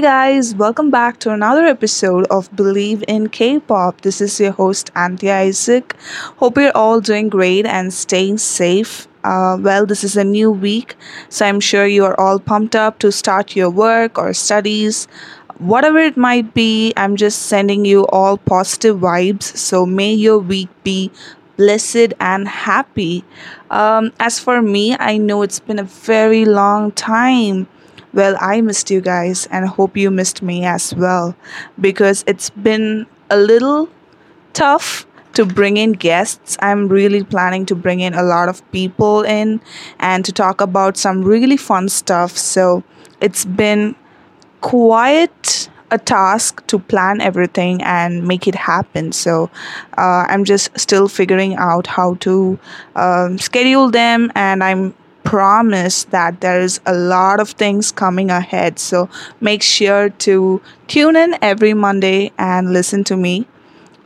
Hey guys, welcome back to another episode of Believe in K-pop. This is your host Anthea Isaac. Hope you're all doing great and staying safe. Uh, well, this is a new week, so I'm sure you are all pumped up to start your work or studies. Whatever it might be, I'm just sending you all positive vibes. So may your week be blessed and happy. Um, as for me, I know it's been a very long time well, I missed you guys and hope you missed me as well because it's been a little tough to bring in guests. I'm really planning to bring in a lot of people in and to talk about some really fun stuff. So it's been quite a task to plan everything and make it happen. So uh, I'm just still figuring out how to um, schedule them, and I'm promise that there's a lot of things coming ahead. So make sure to tune in every Monday and listen to me.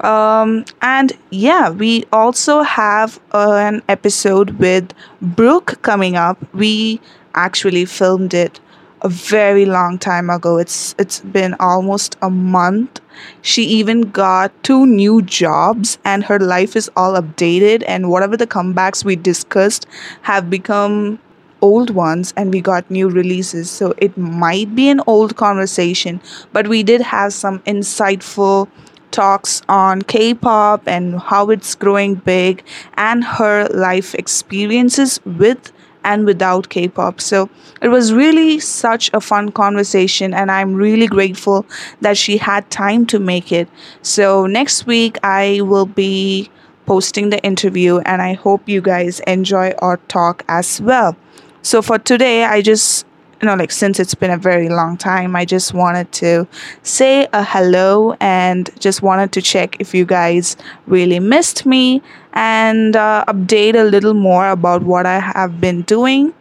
Um, and yeah, we also have an episode with Brooke coming up. We actually filmed it a very long time ago. It's it's been almost a month. She even got two new jobs and her life is all updated and whatever the comebacks we discussed have become old ones and we got new releases. So it might be an old conversation, but we did have some insightful talks on K pop and how it's growing big and her life experiences with and without K pop. So it was really such a fun conversation, and I'm really grateful that she had time to make it. So next week, I will be posting the interview, and I hope you guys enjoy our talk as well. So for today, I just you know, like since it's been a very long time, I just wanted to say a hello and just wanted to check if you guys really missed me and uh, update a little more about what I have been doing.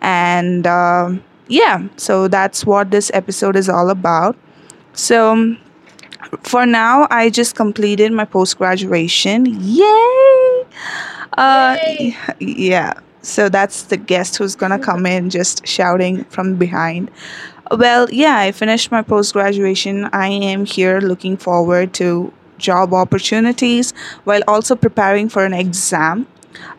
And uh, yeah, so that's what this episode is all about. So for now, I just completed my post graduation. Yay! Uh, Yay! Yeah so that's the guest who's gonna come in just shouting from behind. Well, yeah, I finished my post graduation. I am here looking forward to job opportunities while also preparing for an exam.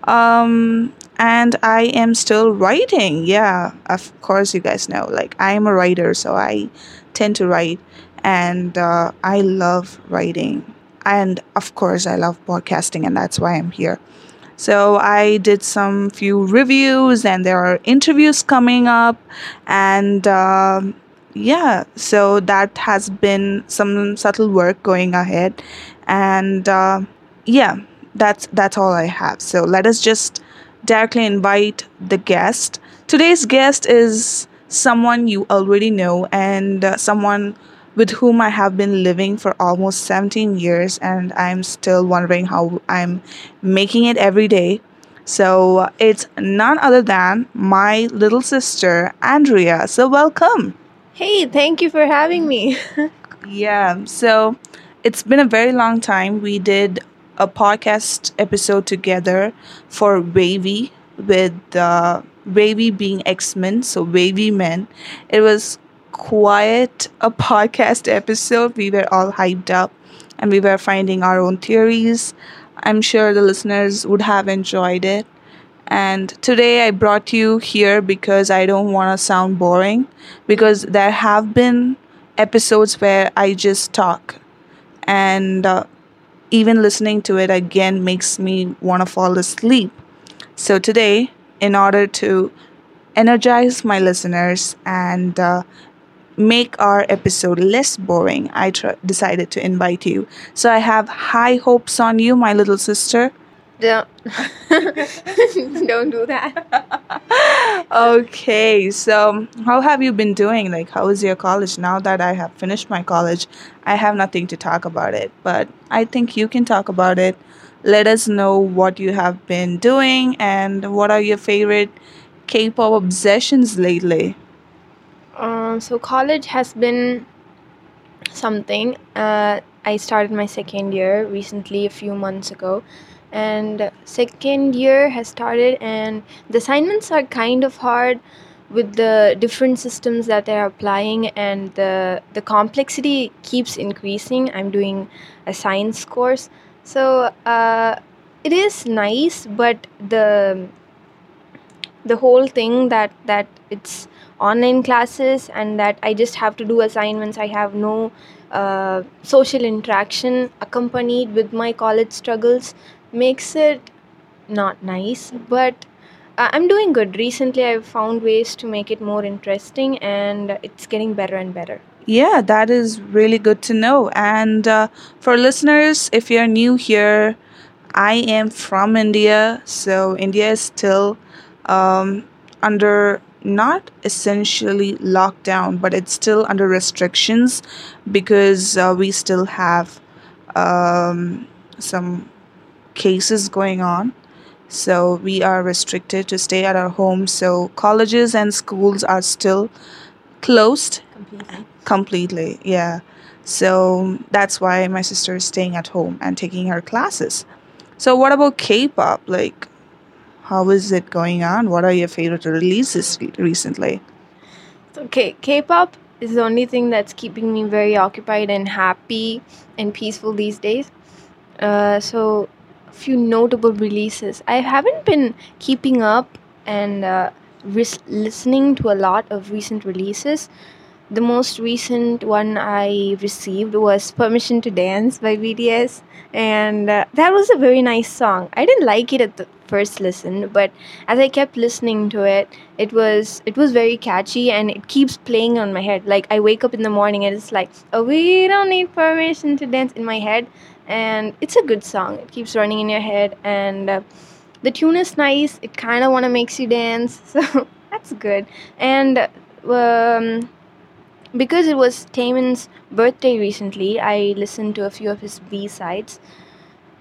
Um, and I am still writing. Yeah, of course, you guys know. Like, I am a writer, so I tend to write, and uh, I love writing. And of course, I love podcasting, and that's why I'm here. So I did some few reviews, and there are interviews coming up, and um, yeah, so that has been some subtle work going ahead, and uh, yeah, that's that's all I have. So let us just directly invite the guest. Today's guest is someone you already know and uh, someone with whom I have been living for almost 17 years, and I'm still wondering how I'm making it every day. So it's none other than my little sister, Andrea. So welcome. Hey, thank you for having me. Yeah, so it's been a very long time. We did a podcast episode together for Wavy with uh, Wavy being X Men, so Wavy Men. It was quite a podcast episode. We were all hyped up and we were finding our own theories. I'm sure the listeners would have enjoyed it. And today I brought you here because I don't want to sound boring, because there have been episodes where I just talk, and uh, even listening to it again makes me want to fall asleep. So today, in order to energize my listeners and uh, make our episode less boring, I tr- decided to invite you. So I have high hopes on you, my little sister. Don't, don't do that. Okay, so how have you been doing? Like, how is your college? Now that I have finished my college, I have nothing to talk about it, but I think you can talk about it. Let us know what you have been doing and what are your favorite K pop obsessions lately. Um, so college has been something. Uh, I started my second year recently, a few months ago, and second year has started, and the assignments are kind of hard with the different systems that they're applying, and the the complexity keeps increasing. I'm doing a science course, so uh, it is nice, but the the whole thing that that it's online classes and that I just have to do assignments. I have no uh, social interaction accompanied with my college struggles makes it not nice. But I'm doing good. Recently, I've found ways to make it more interesting, and it's getting better and better. Yeah, that is really good to know. And uh, for listeners, if you're new here, I am from India, so India is still um, under not essentially lockdown, but it's still under restrictions because uh, we still have um, some cases going on. So we are restricted to stay at our homes. So colleges and schools are still closed Completely. completely. Yeah. So that's why my sister is staying at home and taking her classes. So what about K-pop? Like, how is it going on? What are your favorite releases re- recently? Okay, K K-pop is the only thing that's keeping me very occupied and happy and peaceful these days. Uh, so a few notable releases. I haven't been keeping up and uh, listening to a lot of recent releases. The most recent one I received was Permission to Dance by BTS, and uh, that was a very nice song. I didn't like it at the first listen, but as I kept listening to it, it was it was very catchy and it keeps playing on my head. Like I wake up in the morning and it's like, oh, we don't need permission to dance in my head, and it's a good song. It keeps running in your head, and uh, the tune is nice. It kind of want to makes you dance, so that's good. And um, because it was Taemin's birthday recently, I listened to a few of his B sides,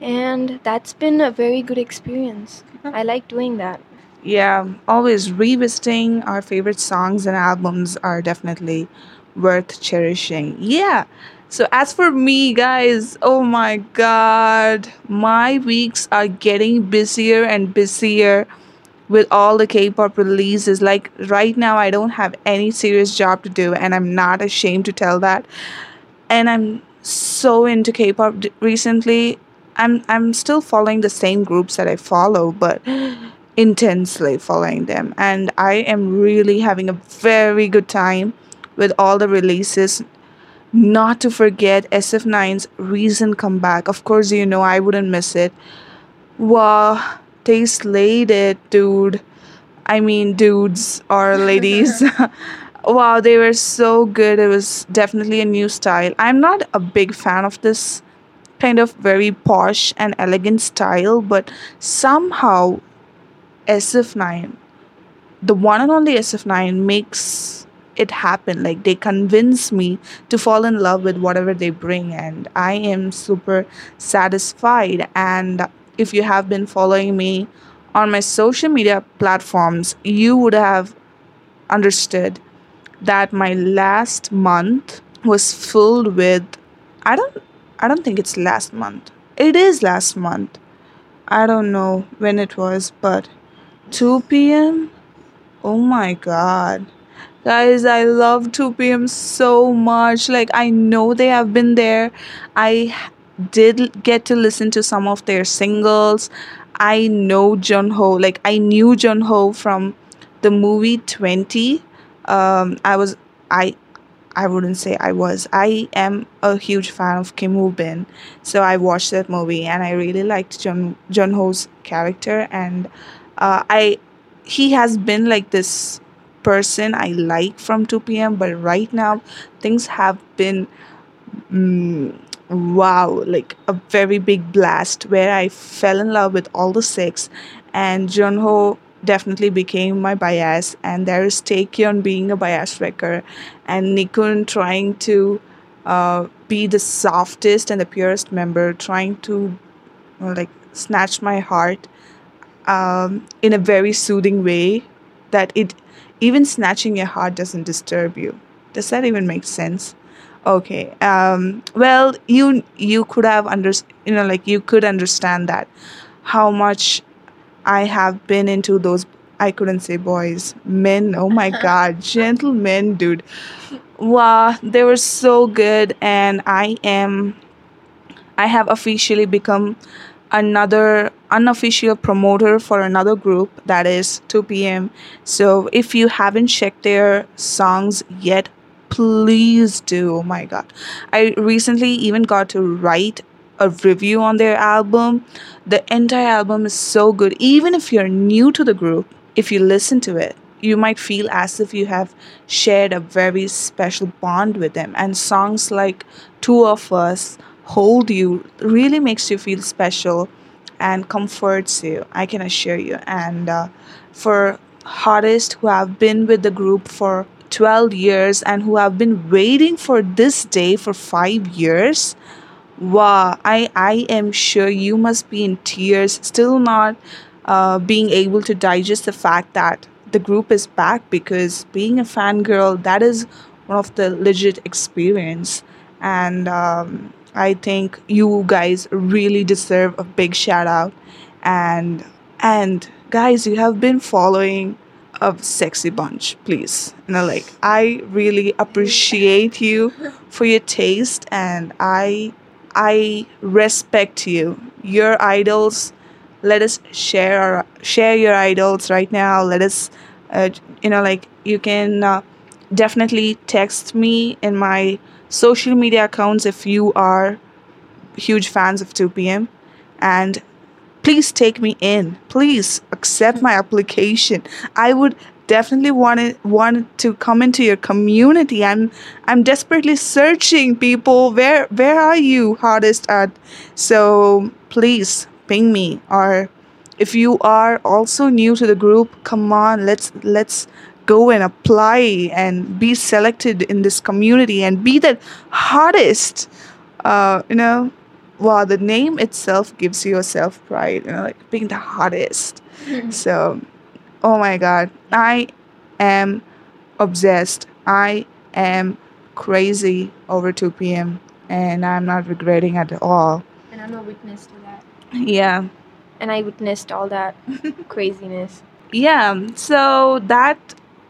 and that's been a very good experience. Uh-huh. I like doing that. Yeah, always revisiting our favorite songs and albums are definitely worth cherishing. Yeah. So as for me, guys, oh my god, my weeks are getting busier and busier with all the K-pop releases. Like right now, I don't have any serious job to do, and I'm not ashamed to tell that. And I'm so into K-pop d- recently. I'm I'm still following the same groups that I follow, but intensely following them, and I am really having a very good time with all the releases. Not to forget SF9's recent comeback. Of course, you know I wouldn't miss it. Wow, they slayed it, dude. I mean, dudes or ladies. wow, they were so good. It was definitely a new style. I'm not a big fan of this kind of very posh and elegant style, but somehow SF9, the one and only SF9, makes it happen. Like they convince me to fall in love with whatever they bring, and I am super satisfied. And if you have been following me on my social media platforms, you would have understood that my last month was filled with I don't I don't think it's last month. It is last month. I don't know when it was, but 2 p.m. Oh my god. Guys, I love 2PM so much. Like, I know they have been there. I did get to listen to some of their singles. I know Junho. Like, I knew Junho from the movie 20. Um, I was, I, I wouldn't say I was. I am a huge fan of Kim Woo Bin. So I watched that movie and I really liked Jun, Junho's character. And uh, I, he has been like this person I like from 2PM, but right now things have been mm, wow, like a very big blast where I fell in love with all the six, and Junho definitely became my bias, and there is Taecyeon being a bias wrecker, and Nichkhun trying to uh, be the softest and the purest member, trying to uh, like snatch my heart um, in a very soothing way that it even snatching your heart doesn't disturb you. Does that even make sense? Okay. Um, well, you you could have under you know like you could understand that how much I have been into those. I couldn't say boys, men. Oh my God, gentlemen, dude. Wow, they were so good, and I am I have officially become another unofficial promoter for another group that is 2PM. So if you haven't checked their songs yet, please do. Oh my god. I recently even got to write a review on their album. The entire album is so good. Even if you're new to the group, if you listen to it, you might feel as if you have shared a very special bond with them. And songs like Two of Us, Hold You really makes you feel special and comforts you, I can assure you. And uh, for artists who have been with the group for 12 years and who have been waiting for this day for five years, Wow, I, I am sure you must be in tears, still not uh, being able to digest the fact that the group is back because being a fangirl, that is one of the legit experience. And um, I think you guys really deserve a big shout out. And and guys, you have been following a sexy bunch, please. You know, like I really appreciate you for your taste and I I respect you. Your idols. Let us share our, share your idols right now. Let us, uh, you know, like you can uh, definitely text me in my social media accounts if you are huge fans of 2PM, and please take me in. Please accept my application. I would definitely want it, want to come into your community. I'm I'm desperately searching people. Where where are you, Hottest at? So please ping me. Or if you are also new to the group, come on, let's let's go and apply and be selected in this community and be the Hottest. Uh, you know, wow, the name itself gives you a self pride, you know, like being the hottest. so, oh my god, I am obsessed. I am crazy over 2PM and I'm not regretting at all. And I'm a witness to that. Yeah. And I witnessed all that craziness. Yeah, so that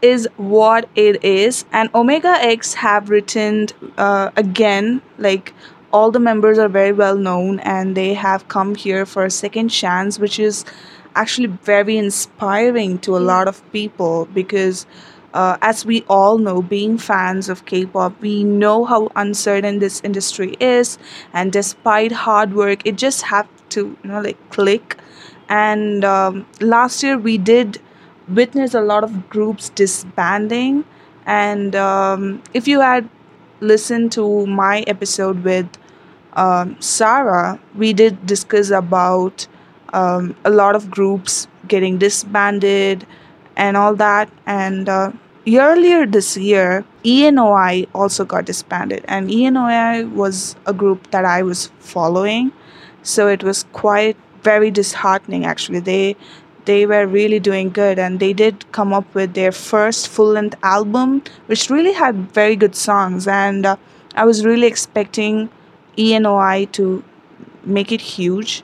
is what it is. And Omega X have written uh, again, like all the members are very well known and they have come here for a second chance, which is actually very inspiring to a lot of people because. Uh, as we all know, being fans of K pop, we know how uncertain this industry is, and despite hard work, it just have to, you know, like click. And um, last year, we did witness a lot of groups disbanding. And um, if you had listened to my episode with um, Sarah, we did discuss about um, a lot of groups getting disbanded and all that. And uh, earlier this year, ENOI also got disbanded, and ENOI was a group that I was following, so it was quite very disheartening. Actually, they they were really doing good, and they did come up with their first full length album, which really had very good songs, and uh, I was really expecting ENOI to make it huge,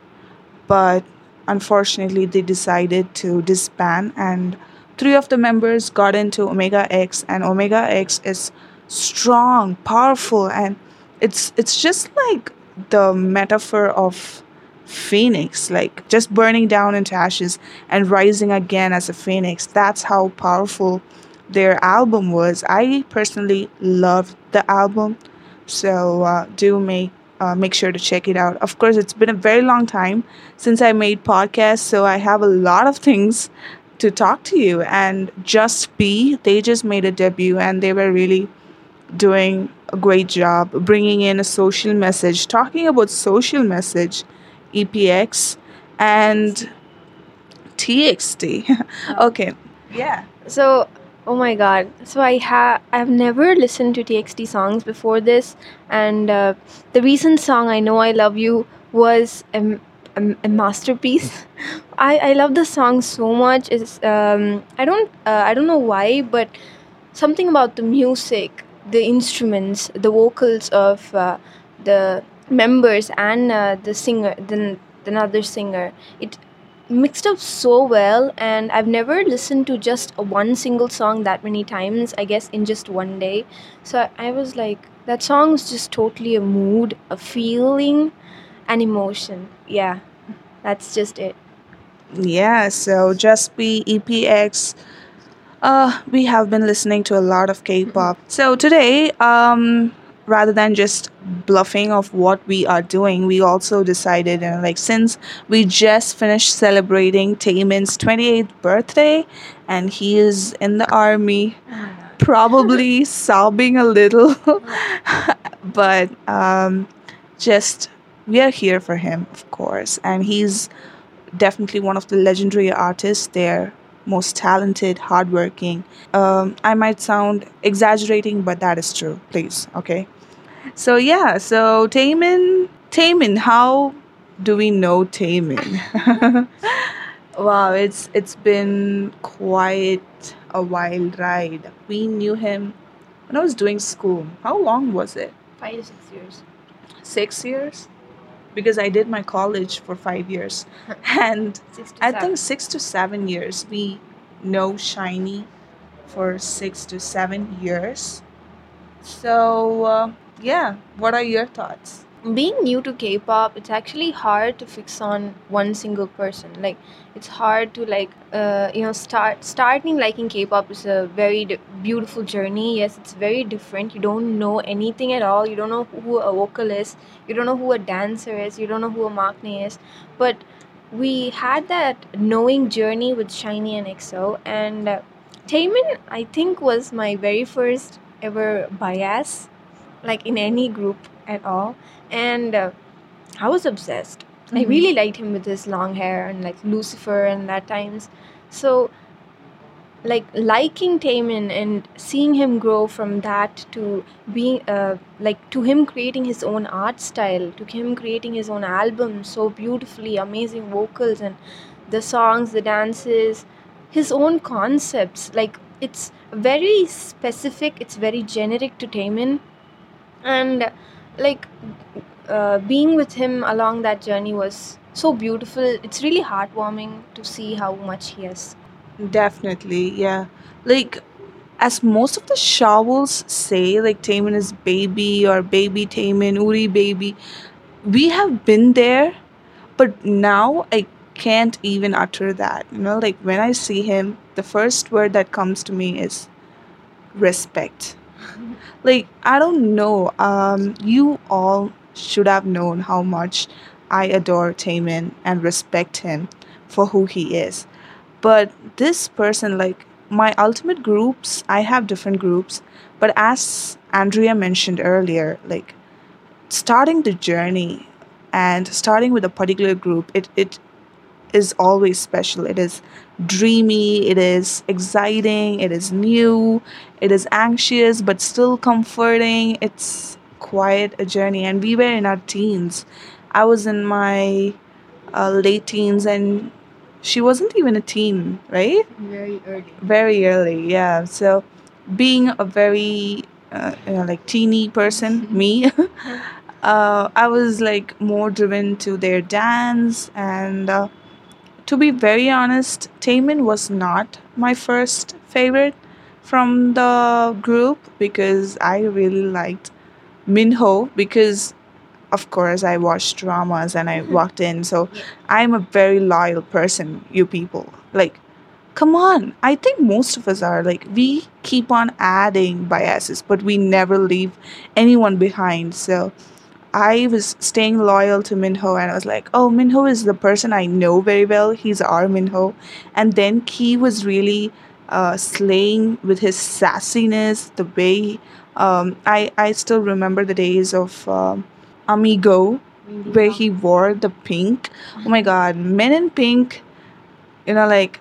but unfortunately they decided to disband and three of the members got into Omega X, and Omega X is strong, powerful, and it's it's just like the metaphor of phoenix, like just burning down into ashes and rising again as a phoenix. That's how powerful their album was. I personally loved the album, so uh, do make uh, make sure to check it out. Of course, it's been a very long time since I made podcasts, so I have a lot of things to talk to you. And Just B, they just made a debut, and they were really doing a great job bringing in a social message, talking about social message, EPEX, and TXT. okay, yeah. So, oh my god. So I have I've never listened to TXT songs before this, and uh, the recent song "I Know I Love You" was a, a, a masterpiece. I I love the song so much. It's um I don't uh, I don't know why, but something about the music, the instruments, the vocals of uh, the members and uh, the singer, the another singer. It mixed up so well and i've never listened to just one single song that many times i guess in just one day so i was like that song is just totally a mood a feeling an emotion yeah that's just it Yeah, so Just B EPEX. Uh, we have been listening to a lot of K-pop. So today, um, rather than just bluffing of what we are doing, we also decided, you know, like since we just finished celebrating Taemin's 28th birthday, and he is in the army, probably sobbing a little, but um, just we are here for him, of course, and he's definitely one of the legendary artists there most talented hardworking. Um, i might sound exaggerating but that is true please okay so yeah so taemin taemin how do we know taemin? Wow it's it's been quite a wild ride. We knew him when i was doing school. How long was it? Five to six years. Six years? Because I did my college for five years, and I seven. think six to seven years. We know SHINee for six to seven years. So uh, yeah, what are your thoughts? being new to K-pop, it's actually hard to fix on one single person. Like it's hard to like uh, you know start starting liking K-pop is a very beautiful journey. Yes, it's very different. You don't know anything at all. You don't know who a vocal is. You don't know who a dancer is. You don't know who a maknae is. But we had that knowing journey with SHINee and EXO, and uh, Taemin I think was my very first ever bias like in any group at all. And uh, i was obsessed. I Mm-hmm. really liked him with his long hair and like lucifer and that times. So like liking Taemin and seeing him grow from that to being uh, like to him creating his own art style to him creating his own album so beautifully amazing vocals and the songs the dances his own concepts. Like it's very specific it's very generic to Taemin and like uh, being with him along that journey was so beautiful it's really heartwarming to see how much he has Definitely, yeah. Like as most of the Shawols say, like Taemin is baby or baby Taemin, Uri baby. We have been there, but now I can't even utter that. You know, like when I see him, the first word that comes to me is respect. Like I don't know. Um, you all should have known how much I adore Taemin and respect him for who he is. But this person, like my ultimate groups, I have different groups. But as Andrea mentioned earlier, like starting the journey and starting with a particular group, it it is always special. It is dreamy, it is exciting, it is new, it is anxious but still comforting. It's quite a journey. And we were in our teens. I was in my uh, late teens, and she wasn't even a teen, right? very early Very early, yeah. So being a very uh, you know, like teeny person, me, uh, I was like more driven to their dance and uh, to be very honest, Taemin was not my first favorite from the group because I really liked Minho because of course I watched dramas and I mm-hmm. walked in so I'm a very loyal person you people. Like come on. I think most of us are. Like we keep on adding biases but we never leave anyone behind so I was staying loyal to Minho and I was like, oh, Minho is the person I know very well. He's our Minho. And then Key was really uh, slaying with his sassiness, the way um, I, I still remember the days of um Amigo where he wore the pink. Oh my god, men in pink, you know, like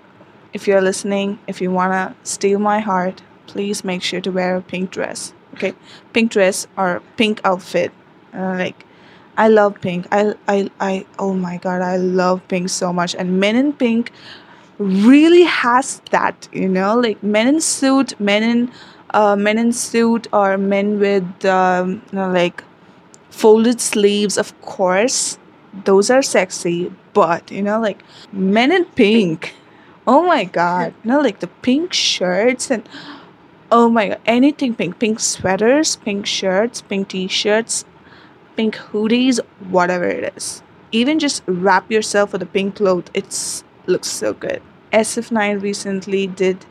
if you're listening, if you wanna steal my heart, please make sure to wear a pink dress. Okay, pink dress or pink outfit. Uh, like, I love pink. I I I. Oh my god, I love pink so much. And Men in Pink really has that. You know, like men in suit, men in uh, men in suit, or men with um, you know, like folded sleeves. Of course, those are sexy. But you know, like men in pink. Oh my god, you know, like the pink shirts and oh my god, anything pink, pink sweaters, pink shirts, pink t-shirts, pink hoodies, whatever it is. Even just wrap yourself with a pink cloth. It's looks so good. SF9 recently did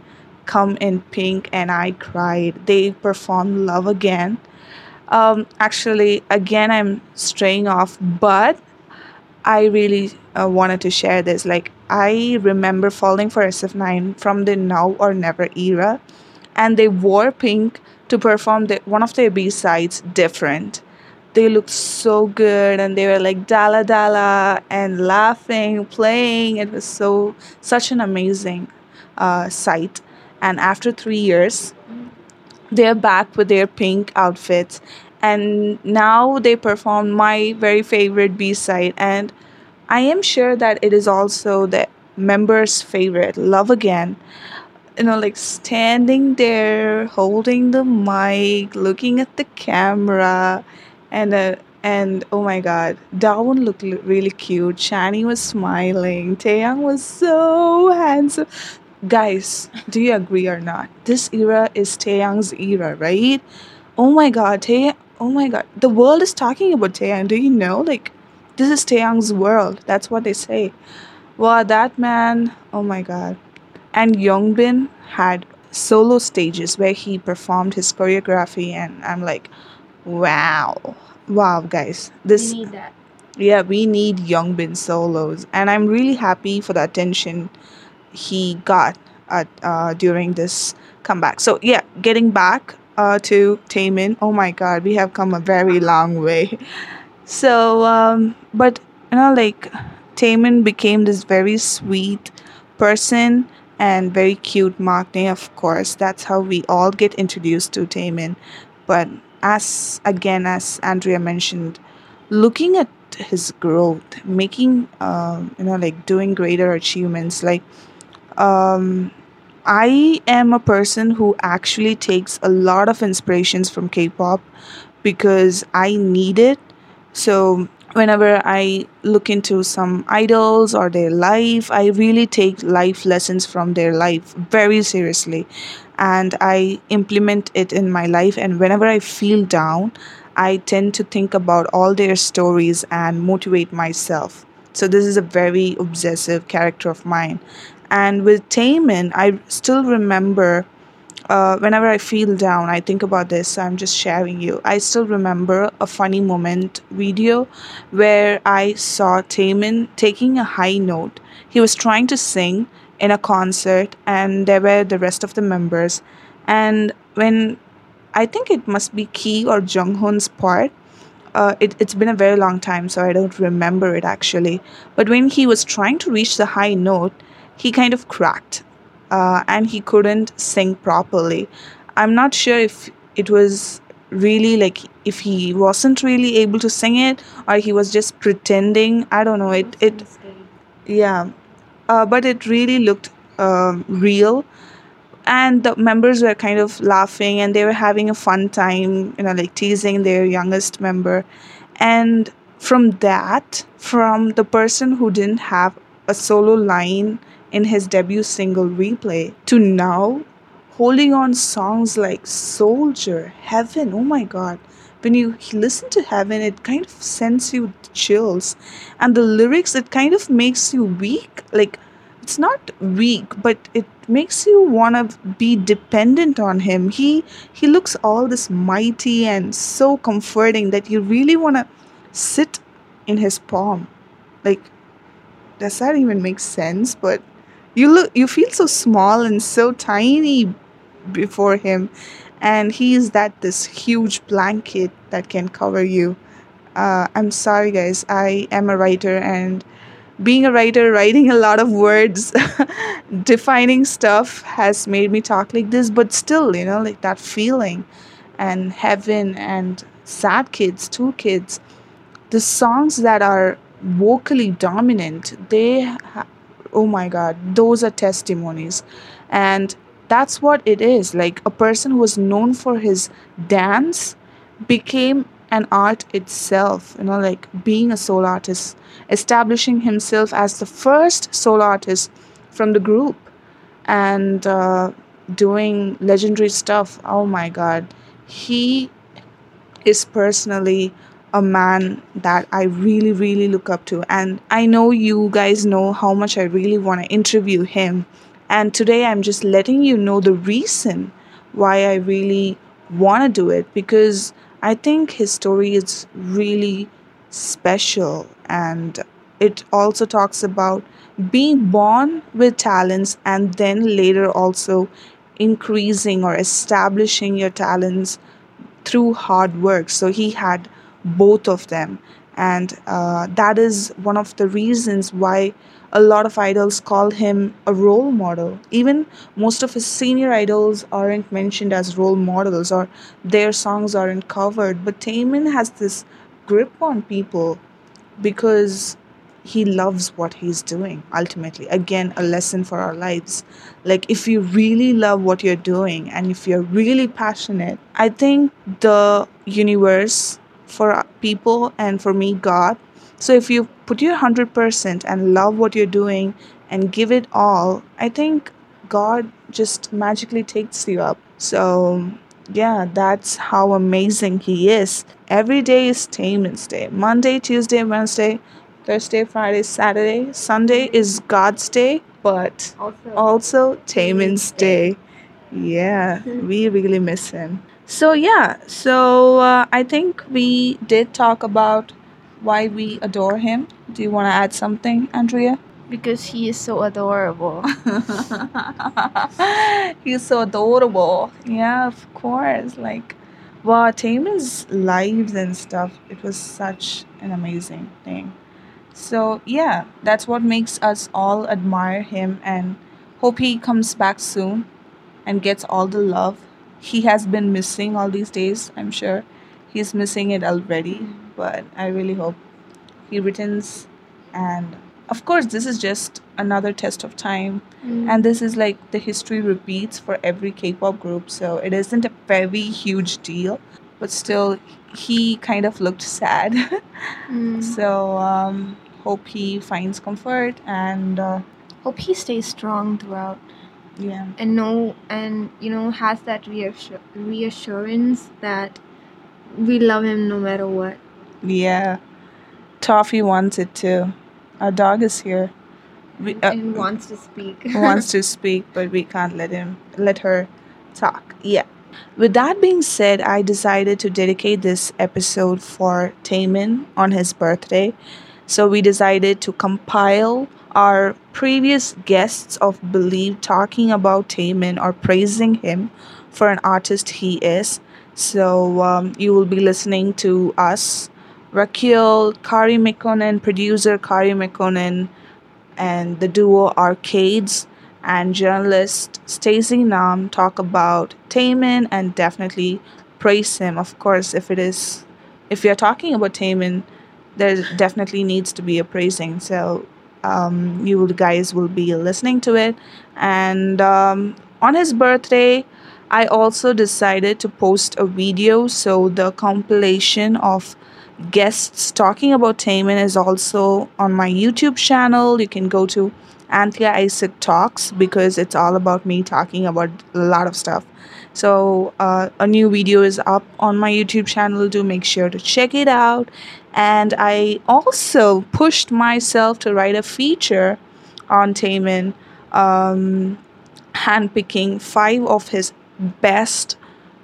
come in pink and I cried. They performed Love Again. Um, actually, again, I'm straying off, but I really uh, wanted to share this. Like, I remember falling for SF9 from the Now or Never era, and they wore pink to perform the, one of their B sides, Different. They looked so good, and they were like dala dala and laughing, playing. It was so such an amazing uh, sight. And after three years, they're back with their pink outfits and now they perform my very favorite b-side and i am sure that it is also the members favorite love again you know like standing there holding the mic looking at the camera and uh, and oh my god Dawon looked really cute Chani was smiling Taeyang was so handsome guys do you agree or not this era is Taeyang's era right Oh my god, Tae Oh my god. The world is talking about Taeyang. Do you know? Like this is Taeyang's world. That's what they say. Wow, that man, oh my god. And Yongbin had solo stages where he performed his choreography and I'm like, wow. Wow, guys. We This need that. yeah, we need Yongbin solos and I'm really happy for the attention he got at, uh, during this comeback. So yeah, getting back uh, to Taemin. Oh my God, we have come a very long way. So, um, but you know, like Taemin became this very sweet person and very cute Maknae, of course. That's how we all get introduced to Taemin. But as again, as Andrea mentioned, looking at his growth, making um, you know, like doing greater achievements, like um I am a person who actually takes a lot of inspirations from K-pop because I need it. So whenever I look into some idols or their life, I really take life lessons from their life very seriously and I implement it in my life and whenever I feel down, I tend to think about all their stories and motivate myself. So this is a very obsessive character of mine. And with Taemin, I still remember uh, whenever I feel down, I think about this. so I'm just sharing you. I still remember a funny moment video where I saw Taemin taking a high note. He was trying to sing in a concert, and there were the rest of the members. And when I think it must be Key or Jonghyun's part, uh, it, it's been a very long time, so I don't remember it actually. But when he was trying to reach the high note, he kind of cracked uh, and he couldn't sing properly. I'm not sure if it was really like if he wasn't really able to sing it or he was just pretending. I don't know. It it yeah, uh, but it really looked um, real and the members were kind of laughing and they were having a fun time you know like teasing their youngest member and from that from the person who didn't have a solo line in his debut single Replay to now holding on songs like Soldier, Heaven. Oh my god. When you listen to Heaven, it kind of sends you chills. And the lyrics, it kind of makes you weak. Like, it's not weak, but it makes you want to be dependent on him. He he looks all this mighty and so comforting that you really want to sit in his palm. Like, does that even make sense? But you look you feel so small and so tiny before him and he is that this huge blanket that can cover you uh, i'm sorry guys. I am a writer and being a writer writing a lot of words defining stuff has made me talk like this but still you know like that feeling and heaven and sad kids two kids the songs that are vocally dominant they ha- oh my god those are testimonies. And that's what it is. Like a person who was known for his dance became an art itself you know like being a solo artist establishing himself as the first solo artist from the group and uh, doing legendary stuff oh my god he is personally a man that I really, really look up to. And I know you guys know how much I really want to interview him. And today I'm just letting you know the reason why I really want to do it because I think his story is really special and it also talks about being born with talents and then later also increasing or establishing your talents through hard work. So he had both of them. And uh, that is one of the reasons why a lot of idols call him a role model. Even most of his senior idols aren't mentioned as role models or their songs aren't covered. But Taemin has this grip on people because he loves what he's doing ultimately again a lesson for our lives like if you really love what you're doing and if you're really passionate i think the universe for people and for me god so if you put your 100% and love what you're doing and give it all i think god just magically takes you up so yeah that's how amazing he is every day is Taemin's day monday tuesday wednesday Thursday, Friday, Saturday. Sunday is God's day, but Also, also Taemin's day. Yeah, we really miss him. So, yeah, so uh, I think we did talk about why we adore him. Do you want to add something, Andrea? because he is so adorable. He's so adorable. Yeah, of course. Like, wow, Taemin's lives and stuff, it was such an amazing thing. So, yeah, that's what makes us all admire him and hope he comes back soon and gets all the love he has been missing all these days. I'm sure he's missing it already, but I really hope he returns. And of course, this is just another test of time, and this is like the history repeats for every K pop group, so it isn't a very huge deal, but still, he kind of looked sad. Mm. so, um, hope he finds comfort and uh, Hope he stays strong throughout yeah. and know and you know has that reassur- reassurance that we love him no matter what. Yeah. Toffee wants it too. Our dog is here. We, uh, and wants to speak. wants to speak, but we can't let him let her talk. Yeah. With that being said, I decided to dedicate this episode for Taemin on his birthday. So we decided to compile our previous guests of Believe talking about Taemin or praising him for an artist he is. So um, you will be listening to us, Rakil, Kari Mekonnen, producer Kari Mekonnen, and the duo Arcades and journalist Stacey Nam talk about Taemin and definitely praise him. Of course, if it is, if you're talking about Taemin, there definitely needs to be a praising. So um, you guys will be listening to it. And um, on his birthday, I also decided to post a video. So the compilation of guests talking about Taemin is also on my YouTube channel. You can go to Anthea Isaac Talks because it's all about me talking about a lot of stuff. So, uh, a new video is up on my YouTube channel. Do make sure to check it out. And I also pushed myself to write a feature on Taemin, um, handpicking five of his best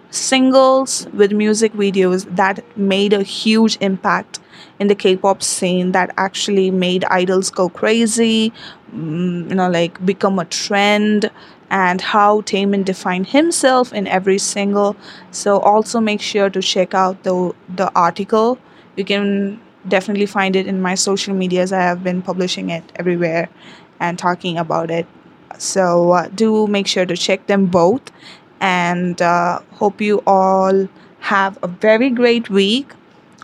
singles with music videos that made a huge impact in the K-pop scene that actually made idols go crazy, mm, you know, like become a trend and how Taemin defined himself in every single. So also make sure to check out the the article. You can definitely find it in my social medias. I have been publishing it everywhere and talking about it. So uh, do make sure to check them both and uh, hope you all have a very great week.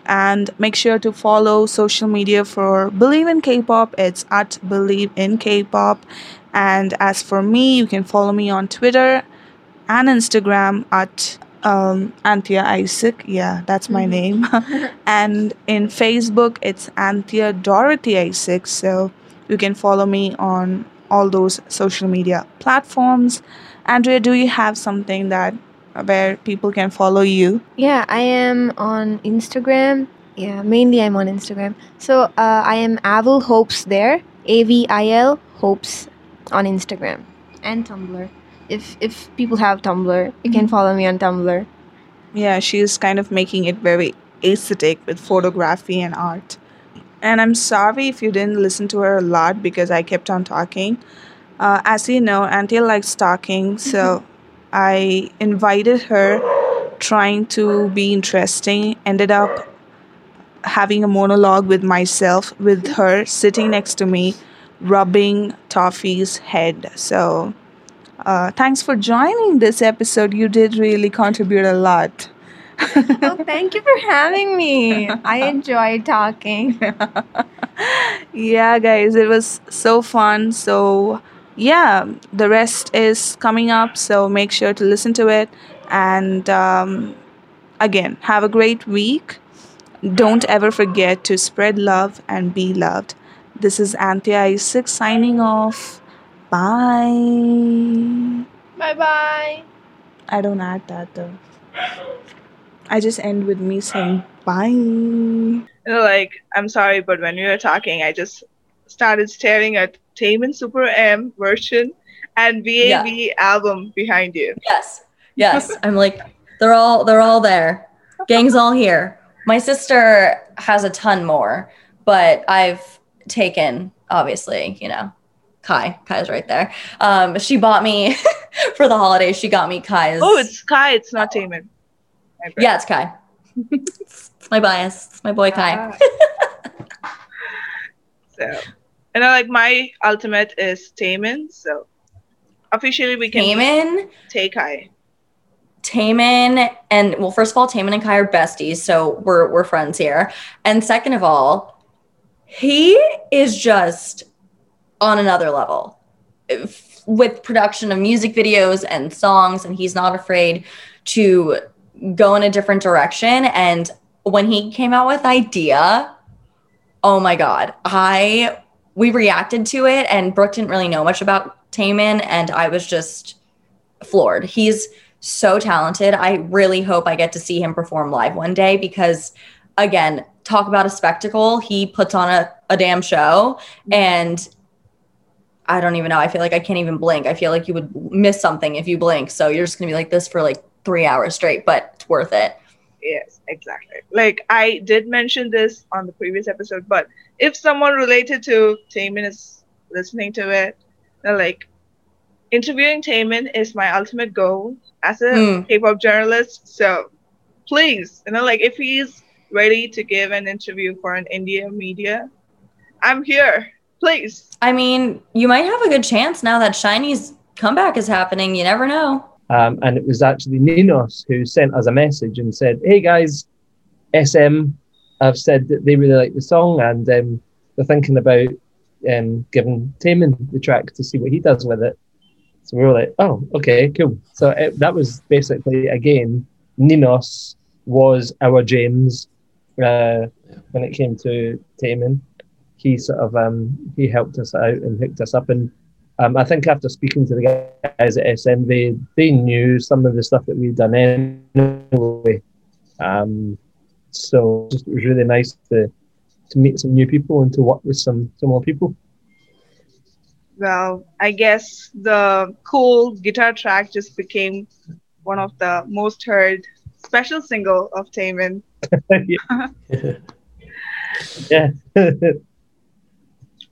And make sure to follow social media for Bleav in k-pop. It's at Bleav in k-pop. And as for me you can follow me on twitter and instagram at um, anthea isaac. Yeah that's my name. And in facebook it's anthea dorothy isaac. So you can follow me on all those social media platforms andrea do you have something that where people can follow you Yeah, I am on Instagram. Yeah, mainly I'm on Instagram. So uh, I am Avil Hopes there. A V I L Hopes on Instagram and Tumblr. If if people have Tumblr, you can follow me on Tumblr. Yeah, she's kind of making it very aesthetic with photography and art. And I'm sorry if you didn't listen to her a lot because I kept on talking. Uh, as you know, Anthea likes talking, so I invited her trying to be interesting, ended up having a monologue with myself, with her sitting next to me, rubbing Toffee's head. So, uh, thanks for joining this episode. You did really contribute a lot. oh, thank you for having me. I enjoyed talking. yeah, guys, it was so fun. So, yeah, the rest is coming up. So, make sure to listen to it. And um, again, have a great week. Don't ever forget to spread love and be loved. This is Anthea Isaac signing off. Bye. bye bye. I don't add that though. I just end with me saying bye. Like, I'm sorry, but when we were talking, I just started staring at Taemin Super M version and VAV album behind you. Yes. Yes. I'm like, they're all they're all there. Gang's all here. My sister has a ton more, but I've taken, obviously, you know, Kai. Kai's right there. Um, she bought me for the holidays, she got me Kai's. Oh, it's Kai, it's not Taemin. My yeah, it's Kai. it's my bias. It's my boy Kai. Ah. So, you know, like, my ultimate is Taemin. So, officially, we can Taemin, take Kai. Taemin, and well, first of all, Taemin and Kai are besties, so we're we're friends here. And second of all, he is just on another level If- with production of music videos and songs, and he's not afraid to go in a different direction. And when he came out with Idea, oh my god, I we reacted to it, and Brooke didn't really know much about Taemin, and I was just floored. He's so talented. I really hope I get to see him perform live one day because, again, talk about a spectacle. He puts on a, a damn show. And I don't even know. I feel like I can't even blink. I feel like you would miss something if you blink. So you're just going to be like this for like three hours straight, but it's worth it. Yes, exactly. Like I did mention this on the previous episode, but if someone related to Taemin is listening to it, they're like interviewing Taemin is my ultimate goal as a Mm. K-pop journalist. So please, you know, like if he's ready to give an interview for an India media, I'm here. Please. I mean, you might have a good chance now that SHINee's comeback is happening. You never know. Um, and it was actually Ninos who sent us a message and said, "Hey guys, SM have said that they really like the song and um, they're thinking about um, giving Taemin the track to see what he does with it." So we were like, "Oh, okay, cool." So it, that was basically again, Ninos was our James. Uh, when it came to Taemin. He sort of um, he helped us out and hooked us up, and um, I think after speaking to the guys at SM, they they knew some of the stuff that we'd done anyway. Um, so just, it was really nice to to meet some new people and to work with some some more people. Well, I guess the cool guitar track just became one of the most heard special single of Taemin. yeah. yeah.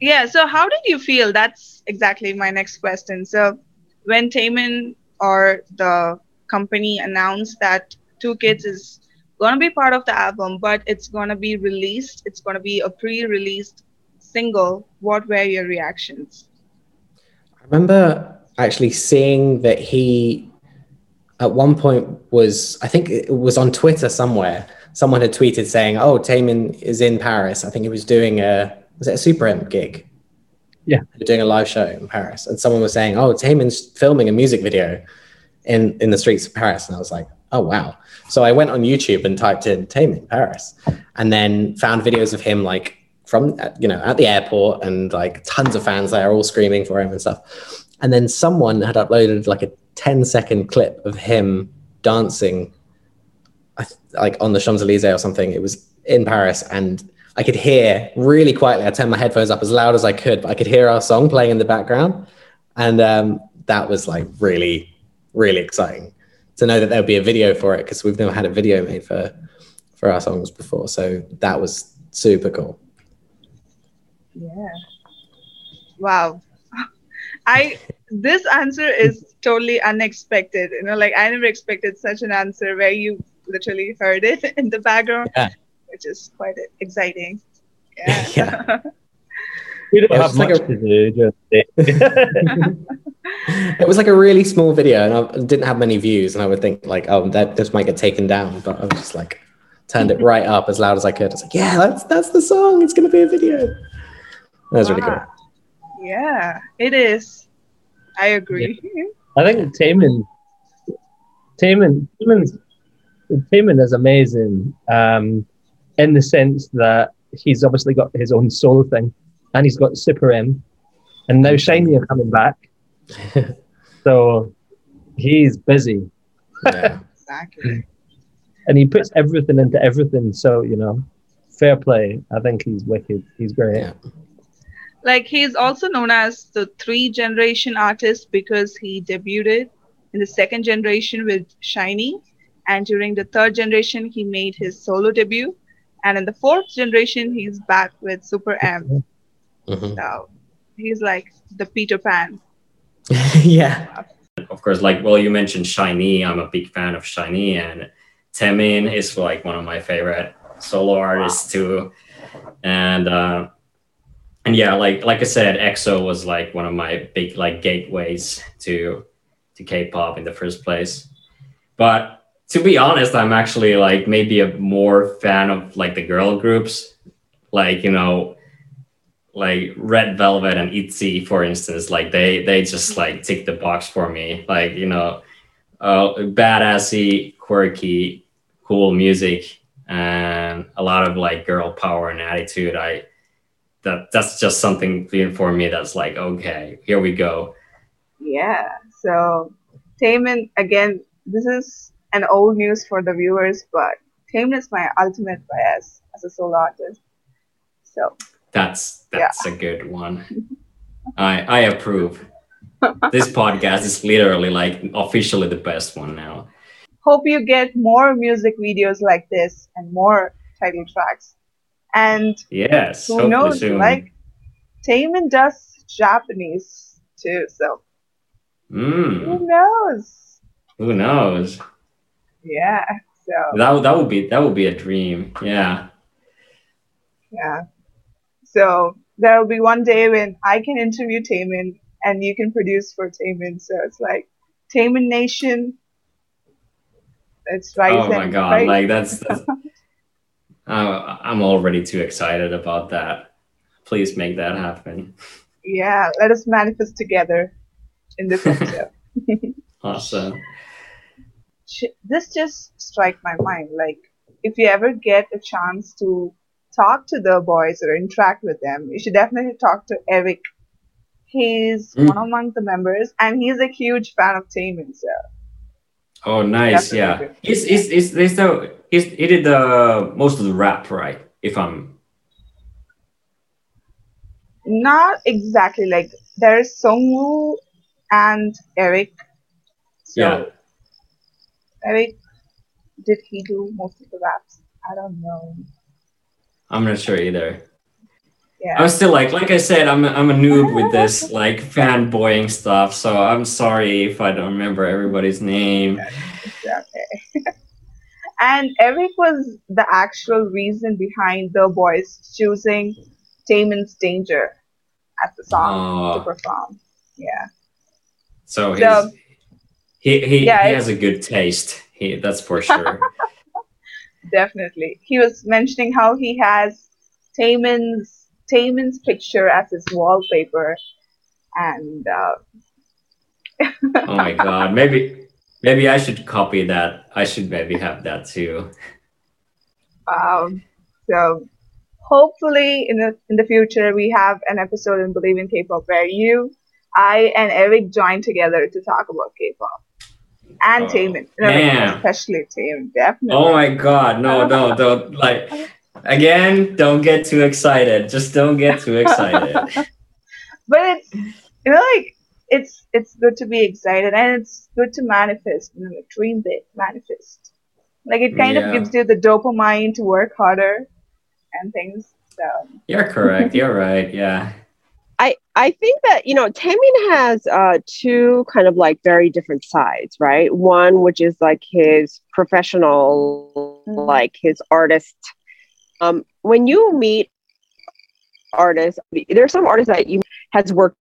Yeah so how did you feel? That's exactly my next question. So when Taemin or the company announced that Two Kids is going to be part of the album, but it's going to be released, it's going to be a pre-released single, what were your reactions? I remember actually seeing that he at one point was I think it was on Twitter somewhere. Someone had tweeted saying, "Oh, Taemin is in Paris. I think he was doing a was it a Super M gig? Yeah, They're doing a live show in Paris." And someone was saying, "Oh, Taemin's filming a music video in in the streets of Paris." And I was like, "Oh wow!" So I went on YouTube and typed in Taemin Paris, and then found videos of him like from you know at the airport and like tons of fans there all screaming for him and stuff. And then someone had uploaded like a 10 second clip of him dancing like on the Champs-Elysees or something. It was in Paris and I could hear really quietly. I turned my headphones up as loud as I could, but I could hear our song playing in the background. And um, that was like really, really exciting to know that there'll be a video for it because we've never had a video made for for our songs before. So that was super cool. Yeah. Wow. I this answer is totally unexpected. You know, like I never expected such an answer where you literally heard it in the background, yeah. Which is quite exciting. Yeah. yeah. We don't have much like a, to do. it was like a really small video, and I didn't have many views. And I would think like, oh, that this might get taken down, but I was just like, turned it right up as loud as I could. I was like, yeah, that's that's the song. It's gonna be a video. That was wow. really cool. Yeah, it is. I agree. Yeah. I think Taemin, Taemin, Taemin's, Taemin is amazing um, in the sense that he's obviously got his own solo thing, and he's got Super M, and now SHINee are coming back, so he's busy. Yeah. exactly. And he puts everything into everything, so you know, fair play. I think he's wicked. He's great. Yeah like he's also known as the three generation artist because he debuted in the second generation with SHINee, and during the third generation he made his solo debut and in the fourth generation he's back with super m mm-hmm. so he's like the peter pan yeah of course like well you mentioned SHINee i'm a big fan of SHINee and Taemin is like one of my favorite solo artists wow. too and uh and yeah, like like I said, EXO was like one of my big like gateways to to K-pop in the first place. But to be honest, I'm actually like maybe a more fan of like the girl groups, like you know, like Red Velvet and ITZY, for instance. Like they they just like tick the box for me. Like you know, uh, badassy, quirky, cool music, and a lot of like girl power and attitude. I that that's just something for me that's like okay here we go yeah so Taemin again this is an old news for the viewers but Taemin is my ultimate bias as a solo artist so that's that's yeah. a good one i i approve this podcast is literally like officially the best one now hope you get more music videos like this and more title tracks and yes, who knows? Soon. Like Taemin does Japanese too, so mm. who knows? Who knows? Yeah. So that that would be that would be a dream. Yeah. Yeah. So there'll be one day when I can interview Taemin and you can produce for Taemin. So it's like Taemin Nation. It's right. Oh my god! Right? Like that's, that's uh, I'm already too excited about that. Please make that happen. Yeah, let us manifest together in this episode. awesome. This just strike my mind. Like, if you ever get a chance to talk to the boys or interact with them, you should definitely talk to Eric. He's Mm. one among the members, and he's a huge fan of Taemin. So Oh, nice. Yeah. He's, he's, he's, he's the, he's, he did the most of the rap, right? If I'm, not exactly like there's Sunwoo and Eric. So Yeah. Eric, did he do most of the raps? I don't know. I'm not sure either. Yeah. I'm still like, like I said, I'm, a- I'm a noob with this like fanboying stuff. So I'm sorry if I don't remember everybody's name. Okay. and Eric was the actual reason behind the boys choosing Taemin's Danger as the song to Oh, perform. Yeah. so he's, So- he, he, Yeah, he has a good taste. He, that's for sure. Definitely. He was mentioning how he has Taemin's Taemin's picture as his wallpaper and uh, oh my God. Maybe, maybe I should copy that. I should maybe have that too. Um, so hopefully in the in the future we have an episode in Bleav in K-pop where you, I, and Eric join together to talk about K-pop and Oh, know, like, especially Taemin, definitely. Oh my god, no, no, don't like again, don't get too excited. Just don't get too excited. But it's you know like it's it's good to be excited and it's good to manifest, you know, like dream big, manifest. Like it kind Yeah. of gives you the dopamine to work harder and things. So You're correct. You're right. Yeah. I think that you know Taemin has uh two kind of like very different sides, right? One which is like his professional, Mhm. like his artist. Um, when you meet artists, there's some artists that you has worked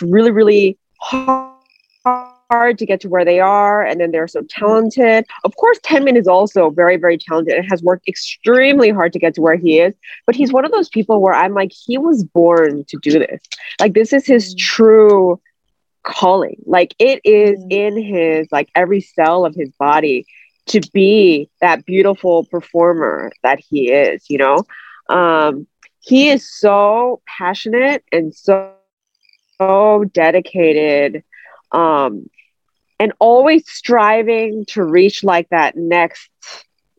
really really hard to get to where they are, and then they're so talented. Of course, Taemin is also very very talented and has worked extremely hard to get to where he is but he's one of those people where I'm like, he was born to do this. Like, this is his Mm. true calling. Like, it is Mm. in his, like, every cell of his body to be that beautiful performer that he is, you know? Um, he is so passionate and so, so dedicated um, and always striving to reach like that next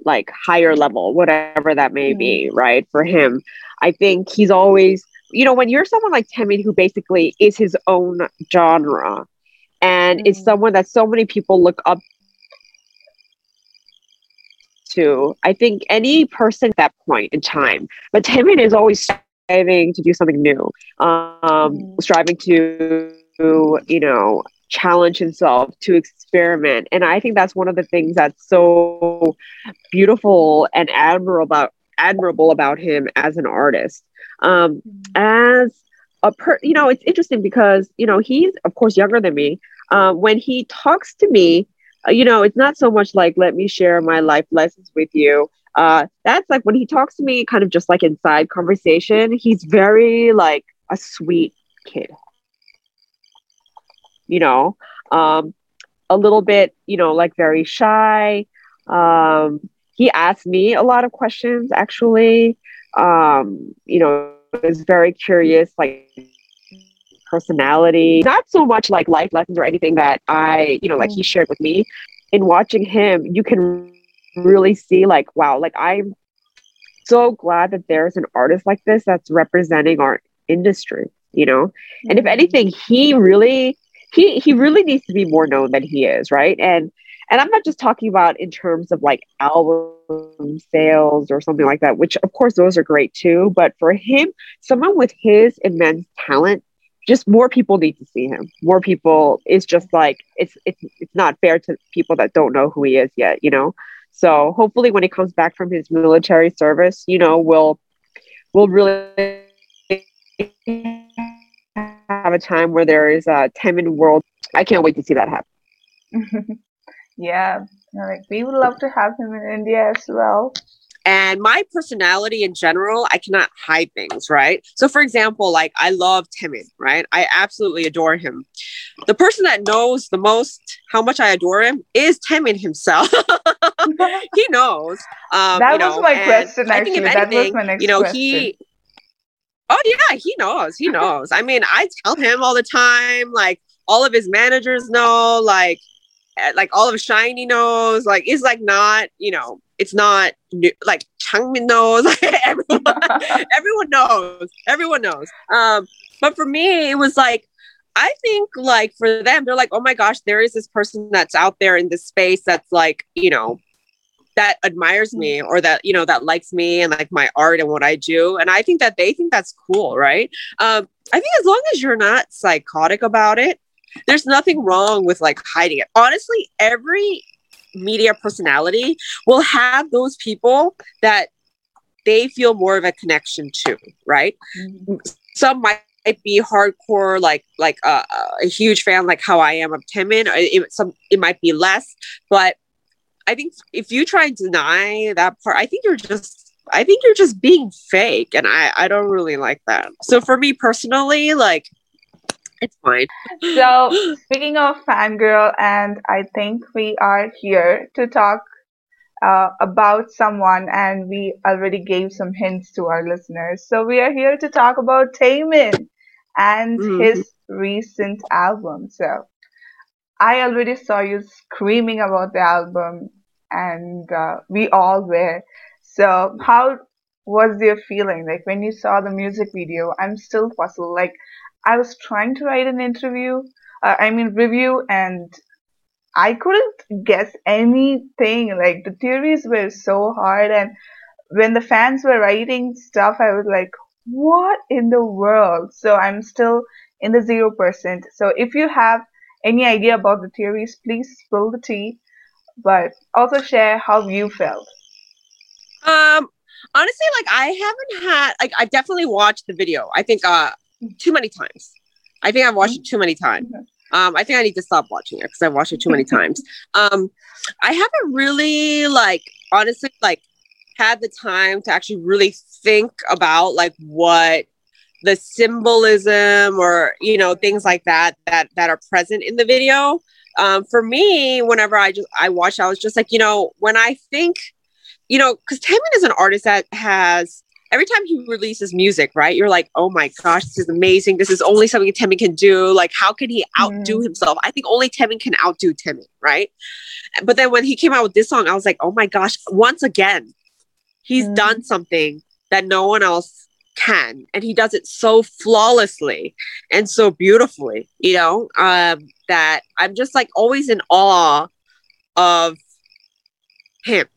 like higher level, whatever that may be, right? For him, I think he's always, you know, when you're someone like Taemin who basically is his own genre and is Mhm. someone that so many people look up to, I think any person at that point in time, but Taemin is always striving to do something new, um, Mhm. striving to, you know, challenge himself to experiment. And I think that's one of the things that's so beautiful and admirable about admirable about him as an artist. Um, as a per, you know, it's interesting because you know he's of course younger than me. Uh, when he talks to me, uh, you know, it's not so much like let me share my life lessons with you. Uh, that's like when he talks to me, kind of just like inside conversation. He's very like a sweet kid, you know, um, a little bit, you know, like very shy. Um, he asked me a lot of questions actually. Um, you know, was very curious, like personality, not so much like life lessons or anything that I, you know, like he shared with me. In watching him, you can really see like, wow, like I'm so glad that there's an artist like this that's representing our industry, you know? And if anything, he really he he really needs to be more known than he is, right? And and I'm not just talking about in terms of like album sales or something like that, which of course those are great too. But for him, someone with his immense talent, just more people need to see him. More people is just like it's it's it's not fair to people that don't know who he is yet, you know. So hopefully when he comes back from his military service, you know, we'll we'll really have a time where there is a Taemin world. I can't wait to see that happen. yeah, like we would love to have him in India as well. and my personality in general i cannot hide things right so for example like i love Taemin right i absolutely adore him the person that knows the most how much I adore him is Taemin himself. he knows. Um, that you know, was my and question. I Actually, think if that was my next you know, question. he. Oh yeah, he knows. He knows. I mean, I tell him all the time. Like all of his managers know. Like, eh, like all of SHINee knows. Like it's like not. You know, it's not new, like Changmin knows. everyone, everyone knows. Everyone knows. Um, but for me, it was like. I think like for them, they're like, oh my gosh, there is this person that's out there in this space that's like, you know, that admires me or that you know that likes me and like my art and what I do. And I think that they think that's cool, right? Um, I think as long as you're not psychotic about it, there's nothing wrong with like hiding it. Honestly, every media personality will have those people that they feel more of a connection to, right? Some might be hardcore, like like uh, a huge fan, like how I am of Taemin. It, some it might be less, but I think if you try and deny that part, I think you're just I think you're just being fake, and I I don't really like that. So for me personally, like it's fine. so speaking of fangirl, and I think we are here to talk uh, about someone, and we already gave some hints to our listeners. So we are here to talk about Taemin and Mhm. his recent album. So I already saw you screaming about the album, and uh, we all were. So how was your feeling like when you saw the music video? I'm still puzzled. Like I was trying to write an interview, uh, I mean review, and I couldn't guess anything. Like the theories were so hard, and when the fans were writing stuff, I was like, "What in the world?" So I'm still in the zero percent. So if you have any idea about the theories, please spill the tea, but also share how you felt. Um, honestly, like I haven't had like I definitely watched the video. I think uh too many times. I think I've watched it too many times. Um, I think I need to stop watching it because I've watched it too many times. Um, I haven't really like honestly like had the time to actually really think about like what the symbolism or you know things like that that that are present in the video. Um, for me, whenever I just I watched, I was just like, you know, when I think, you know, because Taemin is an artist that has every time he releases music, right? You're like, oh my gosh, this is amazing. This is only something Taemin can do. Like, how can he outdo himself? I think only Taemin can outdo Taemin, right? But then when he came out with this song, I was like, oh my gosh, once again, he's Mm. done something that no one else can. And he does it so flawlessly and so beautifully, you know, um, that I'm just like always in awe of him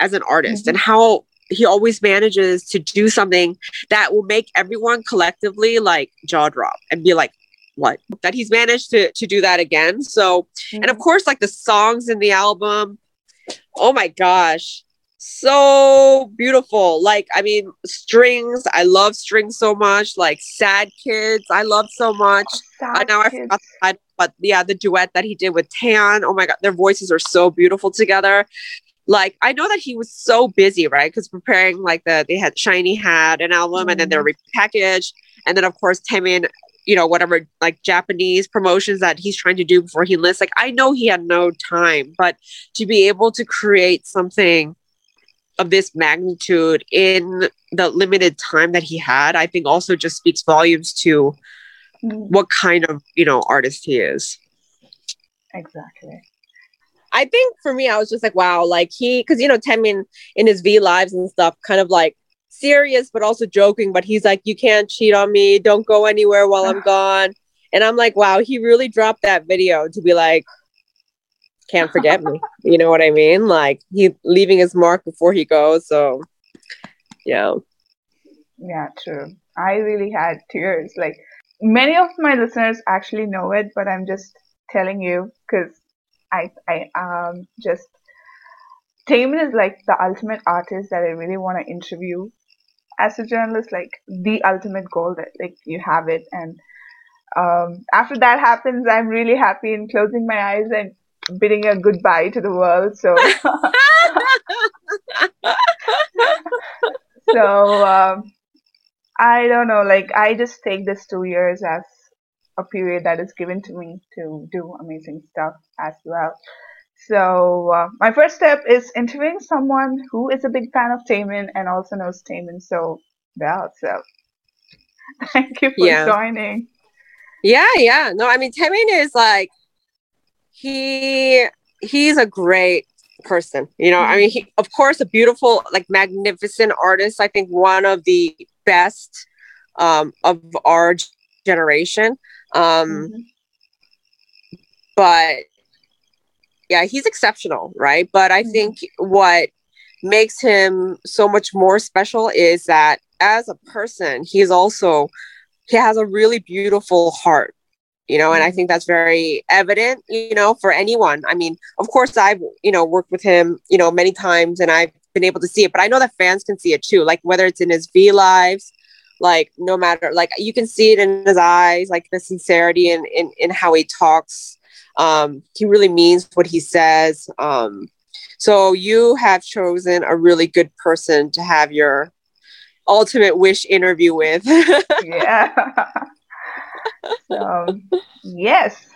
as an artist and how he always manages to do something that will make everyone collectively like jaw drop and be like what? That he's managed to to do that again. So and of course like the songs in the album oh my gosh so beautiful. Like i mean strings i love strings so much like sad kids i love so much. Uh, now i forgot but yeah the duet that he did with tan oh my god their voices are so beautiful together. Like I know that he was so busy, right? Because preparing like the they had SHINee had an album and then they're repackaged, and then of course Taemin, you know, whatever like Japanese promotions that he's trying to do before he lists Like I know he had no time, but to be able to create something of this magnitude in the limited time that he had, I think also just speaks volumes to mm. what kind of you know artist he is. Exactly. I think for me, I was just like, wow, like he, because you know, Taemin in his V lives and stuff, kind of like serious but also joking. But he's like, you can't cheat on me. Don't go anywhere while I'm gone. And I'm like, wow, he really dropped that video to be like, can't forget me. You know what I mean? Like he leaving his mark before he goes. So, yeah. Yeah, true. I really had tears. Like many of my listeners actually know it, but I'm just telling you because I I um just Taemin is like the ultimate artist that I really want to interview as a journalist. Like the ultimate goal that like you have it, and um after that happens, I'm really happy in closing my eyes and bidding a goodbye to the world. So so um, I don't know. Like I just take this two years as a period that is given to me to do amazing stuff as well. So uh, my first step is interviewing someone who is a big fan of Taemin and also knows Taemin so well. So thank you for Yeah. joining. Yeah, yeah. No, I mean Taemin is like he he's a great person. You know, I mean he of course a beautiful, like magnificent artist. I think one of the best um of our generation. Um Mhm. but yeah, he's exceptional, right? But I Mhm. think what makes him so much more special is that as a person, he's also he has a really beautiful heart, you know, and I Mhm. think that's very evident, you know, for anyone. I mean, of course, I've you know worked with him, you know, many times, and I've been able to see it, but I know that fans can see it too, like whether it's in his V lives. Like no matter like you can see it in his eyes, like the sincerity in in, in how he talks um, he really means what he says. Um, so you have chosen a really good person to have your ultimate wish interview with. Yeah. so yes.